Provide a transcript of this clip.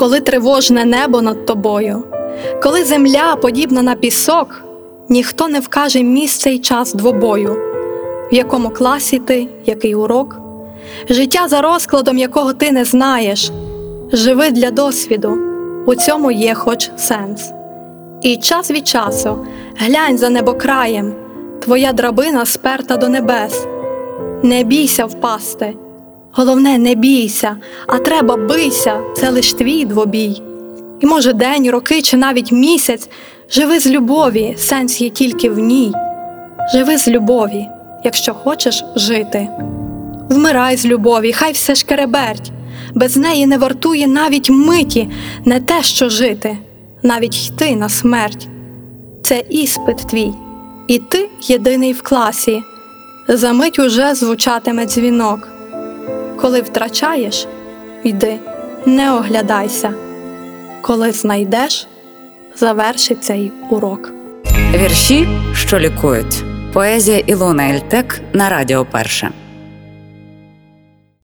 Коли тривожне небо над тобою, коли земля подібна на пісок, ніхто не вкаже місце й час двобою, в якому класі ти, який урок, життя за розкладом, якого ти не знаєш, живи для досвіду, у цьому є хоч сенс. І час від часу глянь за небокраєм, твоя драбина сперта до небес. Не бійся впасти. Головне, не бійся, а треба бийся, це лиш твій двобій. І може день, роки чи навіть місяць живи з любові, сенс є тільки в ній. Живи з любові, якщо хочеш жити. Вмирай з любові, хай все шкереберть, без неї не вартує навіть миті, не те, що жити, навіть йти на смерть. Це іспит твій, і ти єдиний в класі. За мить уже звучатиме дзвінок. Коли втрачаєш, йди, не оглядайся. Коли знайдеш, заверши цей урок. Вірші, що лікують. Поезія Ілона Ельтек на Радіо Перше.